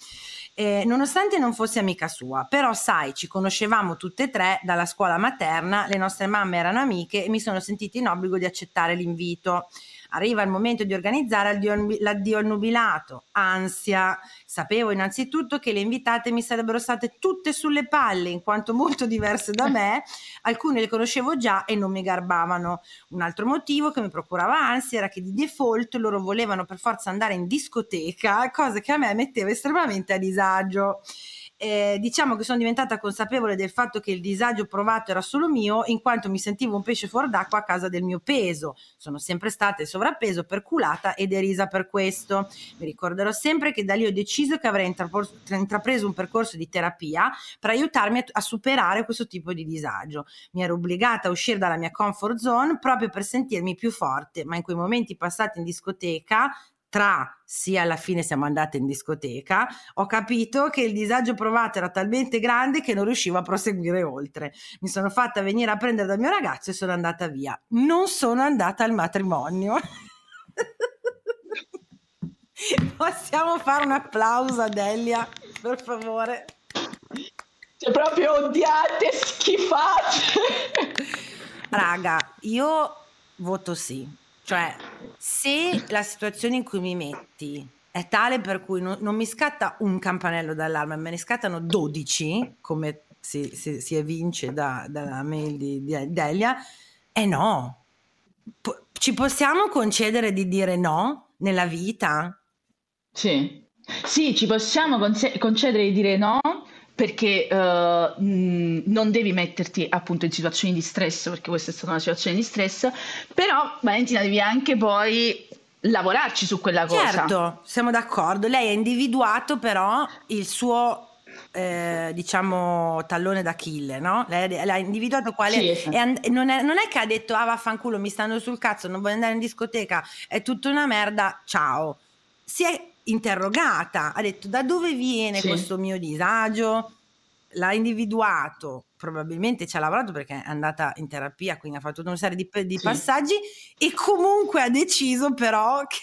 Eh, nonostante non fosse amica sua, però sai, ci conoscevamo tutte e tre dalla scuola materna, le nostre mamme erano amiche e mi sono sentita in obbligo di accettare l'invito. Arriva il momento di organizzare l'addio al nubilato, ansia. Sapevo innanzitutto che le invitate mi sarebbero state tutte sulle palle, in quanto molto diverse da me, alcune le conoscevo già e non mi garbavano. Un altro motivo che mi procurava ansia era che di default loro volevano per forza andare in discoteca, cosa che a me metteva estremamente a disagio eh, diciamo che sono diventata consapevole del fatto che il disagio provato era solo mio, in quanto mi sentivo un pesce fuori d'acqua a causa del mio peso. Sono sempre stata in sovrappeso, perculata e derisa per questo. Mi ricorderò sempre che da lì ho deciso che avrei intrapreso un percorso di terapia per aiutarmi a, a superare questo tipo di disagio. Mi ero obbligata a uscire dalla mia comfort zone proprio per sentirmi più forte, ma in quei momenti passati in discoteca tra sì alla fine siamo andate in discoteca, ho capito che il disagio provato era talmente grande che non riuscivo a proseguire oltre. Mi sono fatta venire a prendere dal mio ragazzo e sono andata via. Non sono andata al matrimonio. Possiamo fare un applauso a Delia, per favore.
Cioè proprio odiate, schifate.
Raga, io voto sì cioè, se la situazione in cui mi metti è tale per cui non, non mi scatta un campanello d'allarme, me ne scattano 12, come si, si, si evince da, dalla mail di, di Delia, eh no. Po- ci possiamo concedere di dire no nella vita?
Sì. Sì, ci possiamo conce- concedere di dire no perché uh, mh, non devi metterti appunto in situazioni di stress, perché questa è stata una situazione di stress, però Valentina devi anche poi lavorarci su quella cosa.
Certo, siamo d'accordo. Lei ha individuato però il suo eh, diciamo tallone d'Achille, no? Lei, lei ha individuato quale sì, esatto. and- non, è, non, è, che ha detto ah vaffanculo mi stanno sul cazzo, non voglio andare in discoteca, è tutta una merda, ciao. Si è interrogata, ha detto da dove viene sì. questo mio disagio, l'ha individuato, probabilmente ci ha lavorato perché è andata in terapia, quindi ha fatto una serie di, di sì. passaggi e comunque ha deciso però che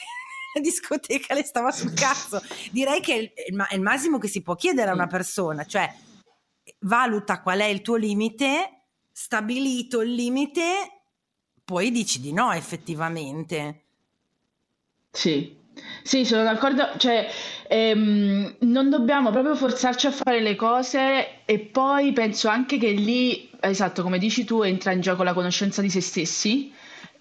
la discoteca le stava sul cazzo. Direi che è il, è il massimo che si può chiedere a una persona, cioè valuta qual è il tuo limite, stabilito il limite, poi dici di no effettivamente.
Sì, sì, sono d'accordo, cioè ehm, non dobbiamo proprio forzarci a fare le cose e poi penso anche che lì, esatto, come dici tu, entra in gioco la conoscenza di se stessi.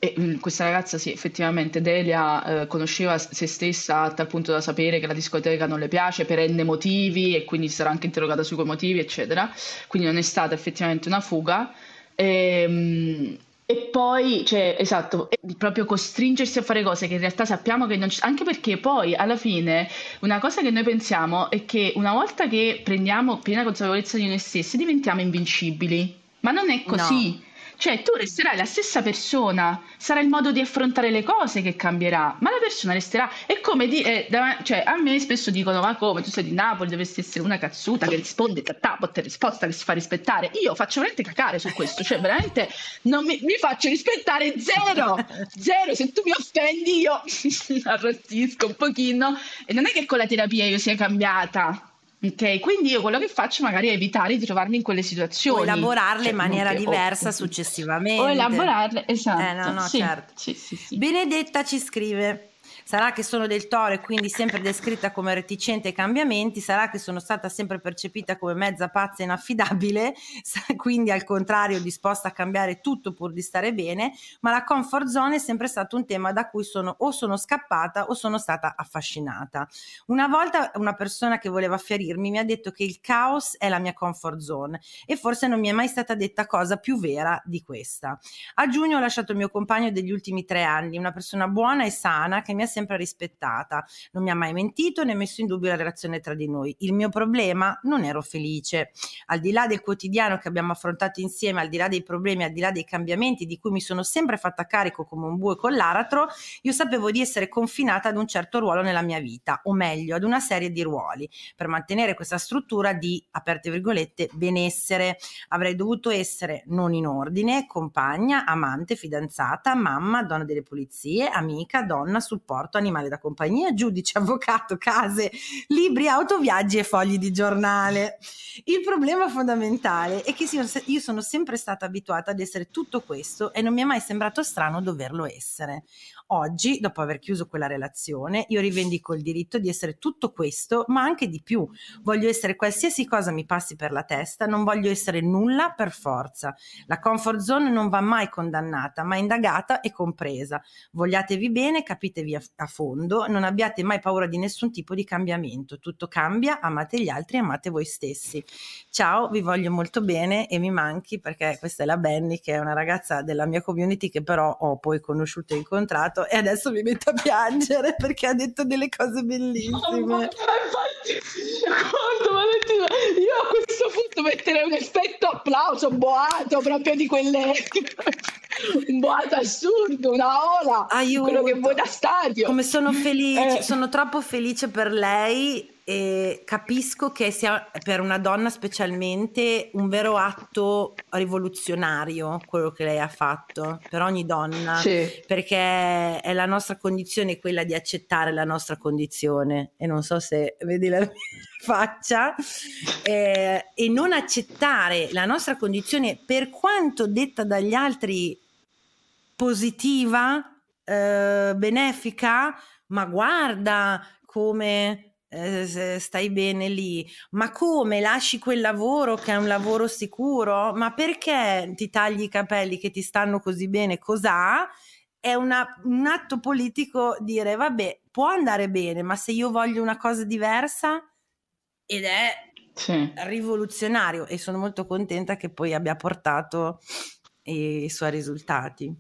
E, mh, mm, questa ragazza, sì, effettivamente, Delia eh, conosceva se stessa a tal punto da sapere che la discoteca non le piace per enne motivi e quindi sarà anche interrogata sui motivi, eccetera. Quindi non è stata effettivamente una fuga. E, ehm, e poi, cioè, esatto, proprio costringersi a fare cose che in realtà sappiamo che non ci... Anche perché poi, alla fine, una cosa che noi pensiamo è che una volta che prendiamo piena consapevolezza di noi stessi, diventiamo invincibili. Ma non è così. No. Cioè, tu resterai la stessa persona, sarà il modo di affrontare le cose che cambierà, ma la persona resterà. È come dire, eh, cioè, a me spesso dicono: Ma come tu sei di Napoli, dovresti essere una cazzuta che risponde a tappot risposta che si fa rispettare. Io faccio veramente cacare su questo, cioè, veramente non mi, mi faccio rispettare zero, zero. Se tu mi offendi, io arrostisco un pochino. E non è che con la terapia io sia cambiata Ok, quindi io quello che faccio magari è evitare di trovarmi in quelle situazioni.
O elaborarle cioè, in maniera diversa o, successivamente.
O elaborarle, esatto.
Eh, no, no,
sì,
certo.
Sì, sì, sì.
Benedetta ci scrive. Sarà che sono del toro e quindi sempre descritta come reticente ai cambiamenti, sarà che sono stata sempre percepita come mezza pazza e inaffidabile, quindi al contrario disposta a cambiare tutto pur di stare bene, ma la comfort zone è sempre stato un tema da cui sono o sono scappata o sono stata affascinata. Una volta una persona che voleva ferirmi mi ha detto che il caos è la mia comfort zone e forse non mi è mai stata detta cosa più vera di questa. A giugno ho lasciato il mio compagno degli ultimi tre anni, una persona buona e sana che mi ha sempre rispettata, non mi ha mai mentito né messo in dubbio la relazione tra di noi. Il mio problema non ero felice. Al di là del quotidiano che abbiamo affrontato insieme, al di là dei problemi, al di là dei cambiamenti di cui mi sono sempre fatta carico come un bue con l'aratro, io sapevo di essere confinata ad un certo ruolo nella mia vita, o meglio, ad una serie di ruoli, per mantenere questa struttura di, aperte virgolette, benessere. Avrei dovuto essere non in ordine, compagna, amante, fidanzata, mamma, donna delle pulizie, amica, donna, supporto, animale da compagnia, giudice, avvocato, case, libri, auto, viaggi e fogli di giornale. Il problema fondamentale è che io sono sempre stata abituata ad essere tutto questo e non mi è mai sembrato strano doverlo essere. Oggi, dopo aver chiuso quella relazione, io rivendico il diritto di essere tutto questo, ma anche di più. Voglio essere qualsiasi cosa mi passi per la testa, non voglio essere nulla per forza. La comfort zone non va mai condannata, ma indagata e compresa. Vogliatevi bene, capitevi a, a fondo, non abbiate mai paura di nessun tipo di cambiamento. Tutto cambia, amate gli altri, amate voi stessi. Ciao, vi voglio molto bene e mi manchi perché questa è la Benny, che è una ragazza della mia community che però ho poi conosciuto e incontrato e adesso mi metto a piangere perché ha detto delle cose bellissime. Oh, ma, infatti,
Valentina, io a questo punto metterei un effetto applauso, un boato proprio di quelle un boato assurdo, una ola, Aiuto. quello che vuoi da stadio.
Come sono felice, eh. sono troppo felice per lei e capisco che sia per una donna specialmente un vero atto rivoluzionario quello che lei ha fatto per ogni donna sì. perché è la nostra condizione quella di accettare la nostra condizione e non so se vedi la mia faccia eh, e non accettare la nostra condizione per quanto detta dagli altri positiva eh, benefica ma guarda come eh, stai bene lì, ma come lasci quel lavoro che è un lavoro sicuro? Ma perché ti tagli i capelli che ti stanno così bene? Cos'ha? È una, un atto politico dire vabbè, può andare bene, ma se io voglio una cosa diversa ed è sì. rivoluzionario e sono molto contenta che poi abbia portato i suoi risultati.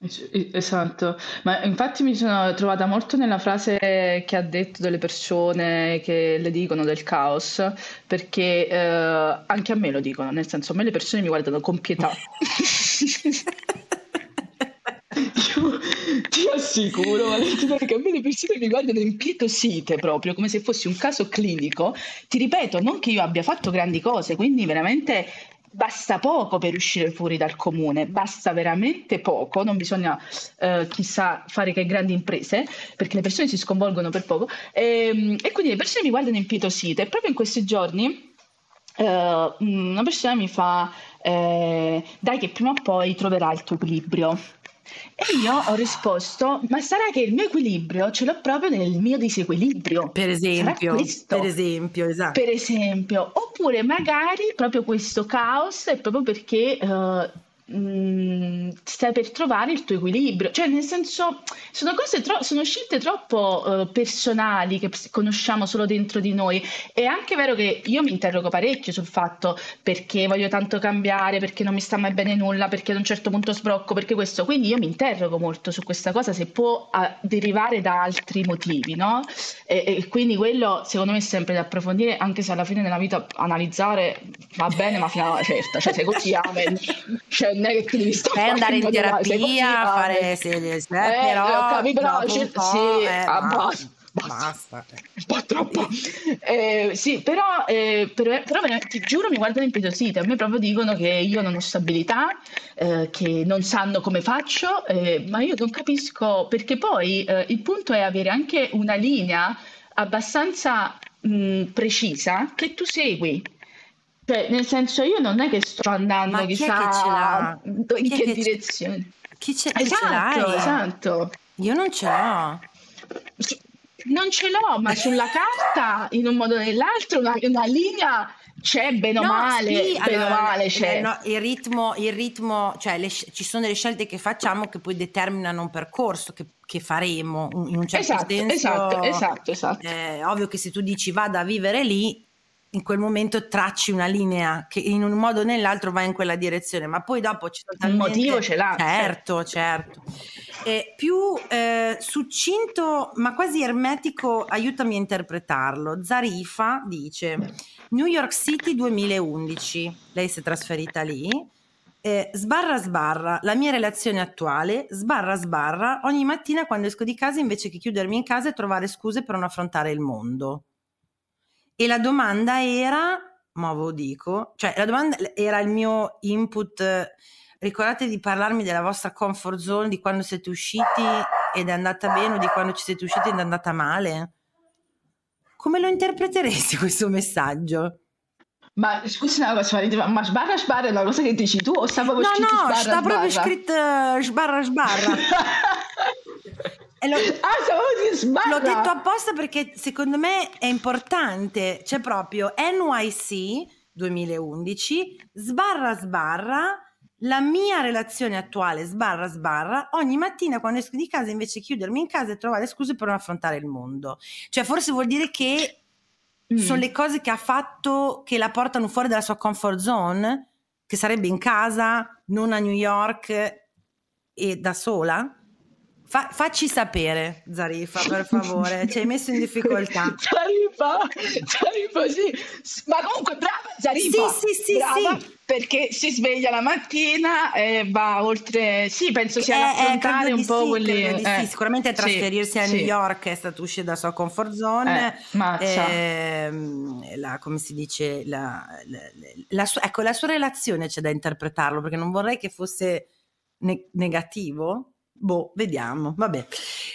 Esatto, ma infatti mi sono trovata molto nella frase che ha detto delle persone che le dicono del caos, perché eh, anche a me lo dicono, nel senso a me le persone mi guardano con pietà.
Io ti assicuro, Valentina, che a me le persone mi guardano impietosite proprio, come se fossi un caso clinico. Ti ripeto, non che io abbia fatto grandi cose, quindi veramente basta poco per uscire fuori dal comune, basta veramente poco, non bisogna eh, chissà fare che grandi imprese, perché le persone si sconvolgono per poco. E, ehm, e quindi le persone mi guardano impietosite proprio in questi giorni eh, una persona mi fa eh, dai che prima o poi troverai il tuo equilibrio e io ho risposto, ma sarà che il mio equilibrio ce l'ho proprio nel mio disequilibrio.
Per esempio, per esempio, esatto.
Per esempio, oppure magari proprio questo caos è proprio perché uh, mh, stai per trovare il tuo equilibrio, cioè nel senso sono cose tro- sono scelte troppo uh, personali che conosciamo solo dentro di noi. È anche vero che io mi interrogo parecchio sul fatto perché voglio tanto cambiare, perché non mi sta mai bene nulla, perché ad un certo punto sbrocco, perché questo. Quindi io mi interrogo molto su questa cosa se può uh, derivare da altri motivi, no? E, e, quindi quello secondo me è sempre da approfondire, anche se alla fine della vita analizzare va bene, ma fino a una certa, cioè se così amen. Cioè, non è che ti devi
stare andare in terapia, fare serie, eh, però,
capito, però sì, eh, ah, basta. Basta. Un po' troppo. Eh, sì, però, eh, però, però, ti giuro mi guardano impietosite. A me proprio dicono che io non ho stabilità, eh, che non sanno come faccio, eh, ma io non capisco perché poi eh, il punto è avere anche una linea abbastanza mh, precisa che tu segui. Cioè, nel senso, io non è che sto andando Ma chissà in che, che direzione.
Chi, c'è, chi esatto, ce l'hai?
Esatto.
Io non ce l'ho.
Non ce l'ho, ma sulla carta, in un modo o nell'altro, una, una linea c'è bene o
No,
male,
sì,
bene
allora,
male
eh,
c'è.
no, il ritmo, il ritmo, cioè le ci sono delle scelte che facciamo che poi determinano un percorso che, che faremo in un certo
Esatto,
senso.
esatto, esatto, esatto.
È ovvio che se tu dici vada a vivere lì, in quel momento tracci una linea che in un modo o nell'altro va in quella direzione, ma poi dopo ci sono talmente...
motivo ce l'ha,
Certo, certo. E più eh, succinto, ma quasi ermetico, aiutami a interpretarlo. Zarifa dice New York City 2011, lei si è trasferita lì. Eh, sbarra sbarra, la mia relazione attuale, sbarra sbarra, ogni mattina quando esco di casa invece che chiudermi in casa e trovare scuse per non affrontare il mondo. E la domanda era, ma ve lo dico, cioè la domanda era il mio input, ricordate di parlarmi della vostra comfort zone, di quando siete usciti ed è andata bene o di quando ci siete usciti ed è andata male? Come lo interpreteresti questo messaggio?
Ma Marita, ma sbarra sbarra è una cosa che dici tu o sta proprio
No,
scritto
no,
sbarra
sta proprio
sbarra?
scritto eh, sbarra sbarra. Lo-
ah!
L'ho detto apposta perché secondo me è importante. C'è proprio NYC 2011, sbarra sbarra, la mia relazione attuale sbarra sbarra, ogni mattina quando esco di casa invece chiudermi in casa e trovare scuse per non affrontare il mondo. Cioè forse vuol dire che
Mm.
sono le cose che ha fatto che la portano fuori dalla sua comfort zone, che sarebbe in casa, non a New York e da sola? Fa- facci sapere, Zarifa, per favore, ci hai messo in difficoltà.
Zarifa, Zarifa, sì. Ma comunque brava Zarifa.
Sì, sì, sì,
brava,
sì.
Perché si sveglia la mattina e va oltre, sì, penso sia
Eh, eh,
affrontare
credo
un po'
sì,
quelli... eh,
sì. Sicuramente
sì,
trasferirsi a
sì.
New York è stato uscire dalla sua comfort zone.
Eh.
Ehm, la- come si dice, la, la- la sua, ecco, la sua relazione c'è da interpretarlo perché non vorrei che fosse ne- negativo. Boh, vediamo. Vabbè.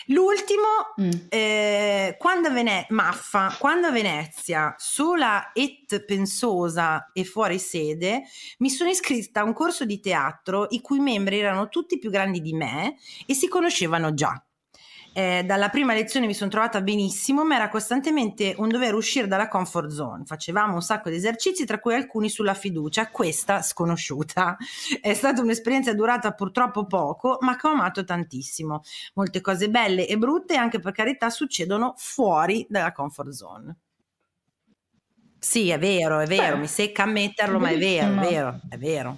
L'ultimo,
Mm.
eh, quando Vene- Maffa, quando a Venezia, sola et pensosa e fuori sede, mi sono iscritta a un corso di teatro i cui membri erano tutti più grandi di me e si conoscevano già. Eh, dalla prima lezione mi sono trovata benissimo, ma era costantemente un dover uscire dalla comfort zone. Facevamo un sacco di esercizi, tra cui alcuni sulla fiducia, questa sconosciuta. È stata un'esperienza durata purtroppo poco, ma che ho amato tantissimo. Molte cose belle e brutte, anche per carità, succedono fuori dalla comfort zone. Sì, è vero, è vero,
Beh,
mi secca ammetterlo, ma è vero, è vero, è vero.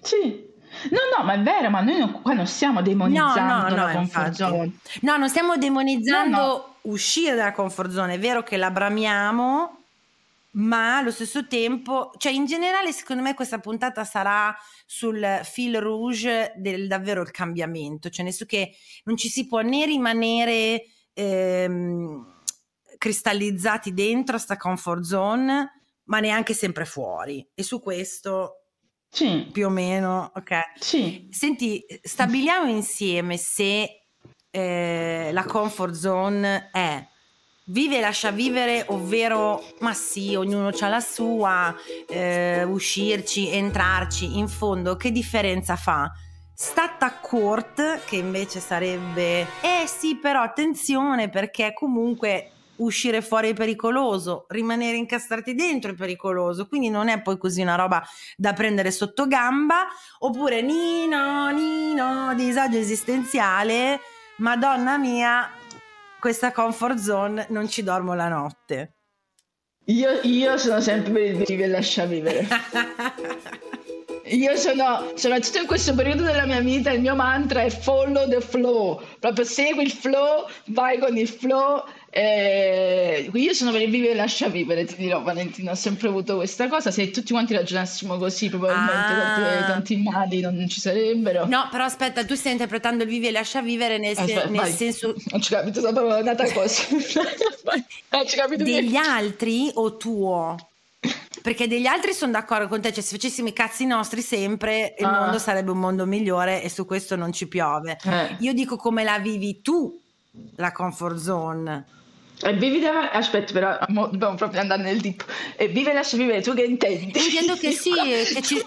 Sì. No, no, ma è vero, ma noi non- qua non stiamo demonizzando la comfort
infatti.
zone.
No, non stiamo demonizzando
No, no.
uscire dalla comfort zone, è vero che la bramiamo, ma allo stesso tempo, cioè in generale secondo me questa puntata sarà sul fil rouge del davvero il cambiamento, cioè nel senso che non ci si può né rimanere ehm, cristallizzati dentro sta comfort zone, ma neanche sempre fuori. E su questo
Sì,
più o meno, ok.
sì.
Senti, stabiliamo insieme se eh, la comfort zone è vive e lascia vivere, ovvero ma sì, ognuno ha la sua, eh, uscirci, entrarci, in fondo che differenza fa? Stata court, che invece sarebbe, eh sì, però attenzione perché comunque uscire fuori è pericoloso, rimanere incastrati dentro è pericoloso, quindi non è poi così una roba da prendere sotto gamba, oppure Nino, Nino, disagio esistenziale, madonna mia, questa comfort zone non ci dormo la notte.
Io, io sono sempre per il vivi e lascia vivere. Io sono, soprattutto in questo periodo della mia vita, il mio mantra è follow the flow, proprio segui il flow, vai con il flow. Eh, io sono per il vivi e lascia vivere, ti dirò Valentina, ho sempre avuto questa cosa, se tutti quanti ragionassimo così probabilmente
Ah.
tanti, tanti mali non ci sarebbero.
No, però aspetta, tu stai interpretando il vivi e lascia vivere nel,
Aspetta,
nel
vai.
senso
Non ci capito, sono proprio andata così. Non ci capito
degli
niente.
altri o tuo? Perché degli altri sono d'accordo con te, cioè se facessimo i cazzi nostri sempre il
Ah.
mondo sarebbe un mondo migliore e su questo non ci piove.
Eh.
Io dico come la vivi tu, la comfort zone.
E vivi da... Aspetta, però mo dobbiamo proprio andare nel deep. E vive e lascia vivere, tu che intendi?
Intendo che sì, che ci,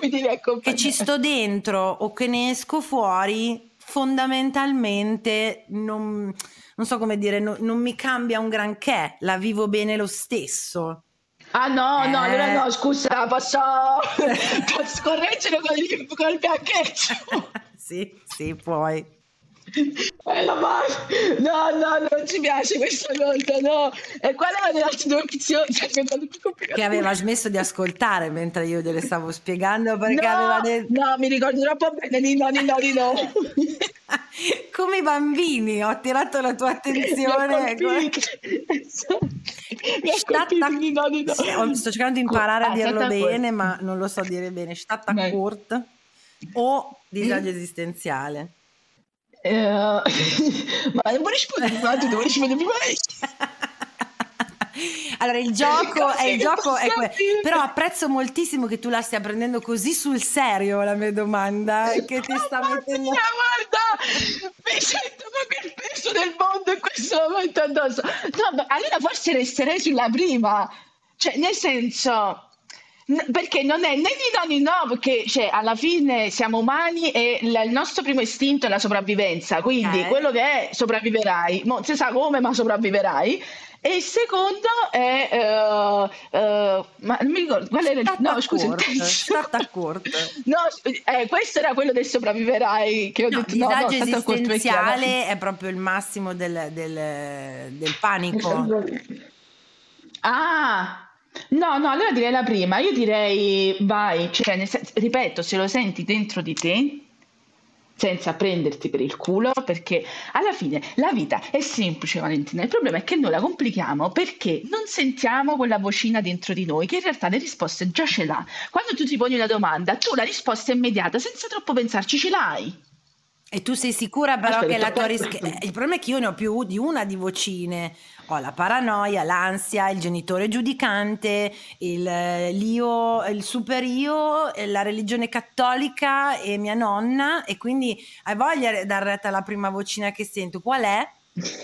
che ci sto dentro o che ne esco fuori fondamentalmente non, non so come dire, no, non mi cambia un granché, la vivo bene lo stesso.
Ah no, eh. no, allora no, scusa, posso, posso correggere con il, con il biancheggio?
sì, sì, puoi.
Eh, no, no, non ci piace questa cosa, no. E qual erano le altre due opzioni?
Che aveva smesso di ascoltare mentre io gliele stavo spiegando perché
no,
aveva detto...
No, mi ricordo troppo bene di no, di no, di no.
Come i bambini, ho attirato la tua attenzione. Sto cercando di imparare a dirlo bene, ma non lo so dire bene. Stata o disagio esistenziale.
Uh, ma non vuoi rispondere, tu devi rispondere prima.
Allora, il gioco è il gioco, è que- però apprezzo moltissimo che tu la stia prendendo così sul serio la mia domanda. Che ti sta mettendo.
Mia, guarda, mi sento proprio il peso del mondo in questo momento addosso. No, allora forse resterei sulla prima, cioè, nel senso. Perché non è né di no né no, perché cioè, alla fine siamo umani e l- il nostro primo istinto è la sopravvivenza, quindi okay. quello che è sopravviverai, non si sa come ma sopravviverai. E il secondo è uh, uh, ma non mi ricordo qual era il
no scusa stata corta
no eh, questo era quello del sopravviverai che ho no, detto
il
disagio
no, no, esistenziale è proprio il massimo del, del, del panico.
Ah No, no, allora direi la prima. Io direi vai, cioè, senso, ripeto, se lo senti dentro di te, senza prenderti per il culo, perché alla fine la vita è semplice, Valentina. Il problema è che noi la complichiamo perché non sentiamo quella vocina dentro di noi che in realtà le risposte già ce l'ha. Quando tu ti poni una domanda, tu la risposta immediata, senza troppo pensarci, ce l'hai.
E tu sei sicura però Aspetta, che la tua risposta... Il problema è che io ne ho più di una di vocine. Ho la paranoia, l'ansia, il genitore giudicante, il, l'io, il super io, la religione cattolica e mia nonna e quindi hai voglia di dar retta alla prima vocina che sento. Qual è?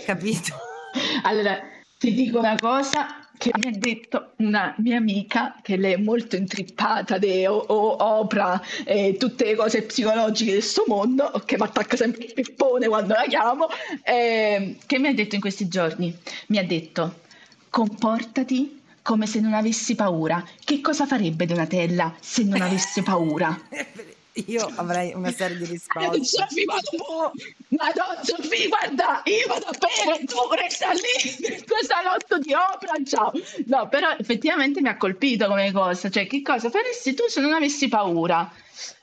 Capito?
allora, ti dico una cosa, che mi ha detto una mia amica che lei è molto intrippata di o, o, opera e tutte le cose psicologiche di questo mondo, che mi attacca sempre il pippone quando la chiamo, eh, che mi ha detto in questi giorni, mi ha detto comportati come se non avessi paura. Che cosa farebbe Donatella se non avesse paura?
Io avrei una serie di risposte.
Sofì, ma dopo... Madonna, Sofì, guarda, io vado a bere, tu resta lì, tuo salotto di opera, ciao. No, però effettivamente mi ha colpito come cosa. Cioè, che cosa faresti tu se non avessi paura?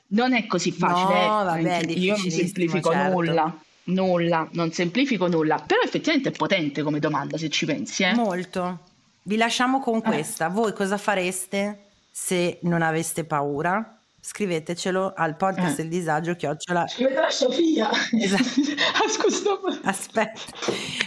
Non è così facile. No, vabbè, io non semplifico certo. nulla. Nulla, non semplifico nulla. Però effettivamente è potente come domanda, se ci pensi. Eh?
Molto. Vi lasciamo con eh. questa. Voi cosa fareste se non aveste paura? Scrivetecelo al podcast eh. Il Disagio chiocciola.
Scrivetela Sofia. Esatto. ah, scusa
aspetta.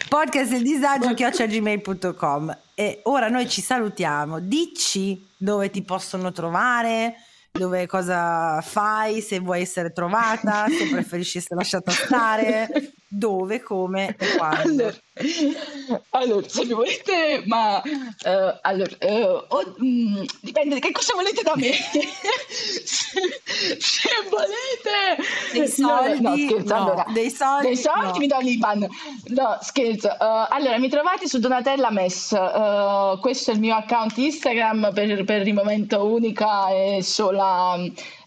Podcast Il Disagio chiocciola gmail.com e ora noi ci salutiamo. Dici dove ti possono trovare dove cosa fai, se vuoi essere trovata, se preferisci essere lasciata stare, dove, come e quando.
Allora, allora se volete, ma uh, allora, uh, oh, mh, dipende che cosa volete da me. se, se, volete
dei soldi, no, no, scherzo,
no, allora,
dei soldi,
dei soldi mi do l'Iban. No, scherzo. Uh, allora, mi trovate su Donatella Mess. questo è il mio account Instagram per, per il momento unica e sola.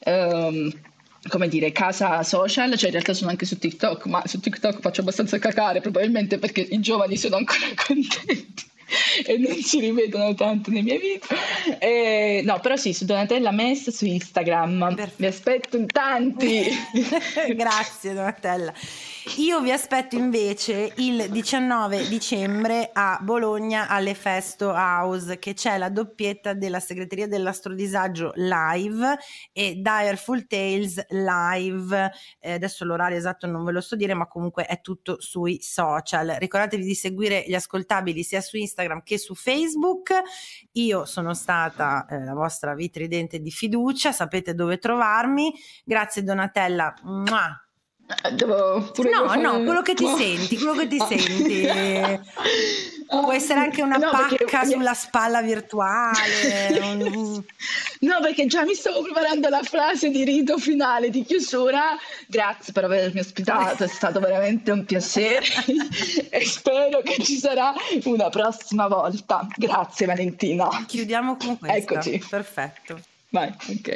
Um, come dire, casa social, cioè in realtà sono anche su TikTok, ma su TikTok faccio abbastanza cacare, probabilmente perché i giovani sono ancora contenti e non si rivedono tanto nei miei video. E, no, però sì, su Donatella Mess su Instagram. Perfetto. Mi aspetto in tanti.
Grazie Donatella. Io vi aspetto invece il 19 dicembre a Bologna all'Efesto House che c'è la doppietta della segreteria dell'astrodisagio live e Direful Tales live. Eh, adesso l'orario esatto non ve lo so dire, ma comunque è tutto sui social. Ricordatevi di seguire gli ascoltabili sia su Instagram che su Facebook. Io sono stata eh, la vostra vitridente di fiducia, sapete dove trovarmi. Grazie Donatella. Mua
Devo pure
no, no, quello che ti no. senti, quello che ti senti. Può essere anche una no, pacca perché... sulla spalla virtuale.
No, perché già mi stavo preparando la frase di rito finale di chiusura. Grazie per avermi ospitato, è stato veramente un piacere e spero che ci sarà una prossima volta. Grazie Valentina.
Chiudiamo con questa.
Eccoci.
Perfetto.
Vai, ok.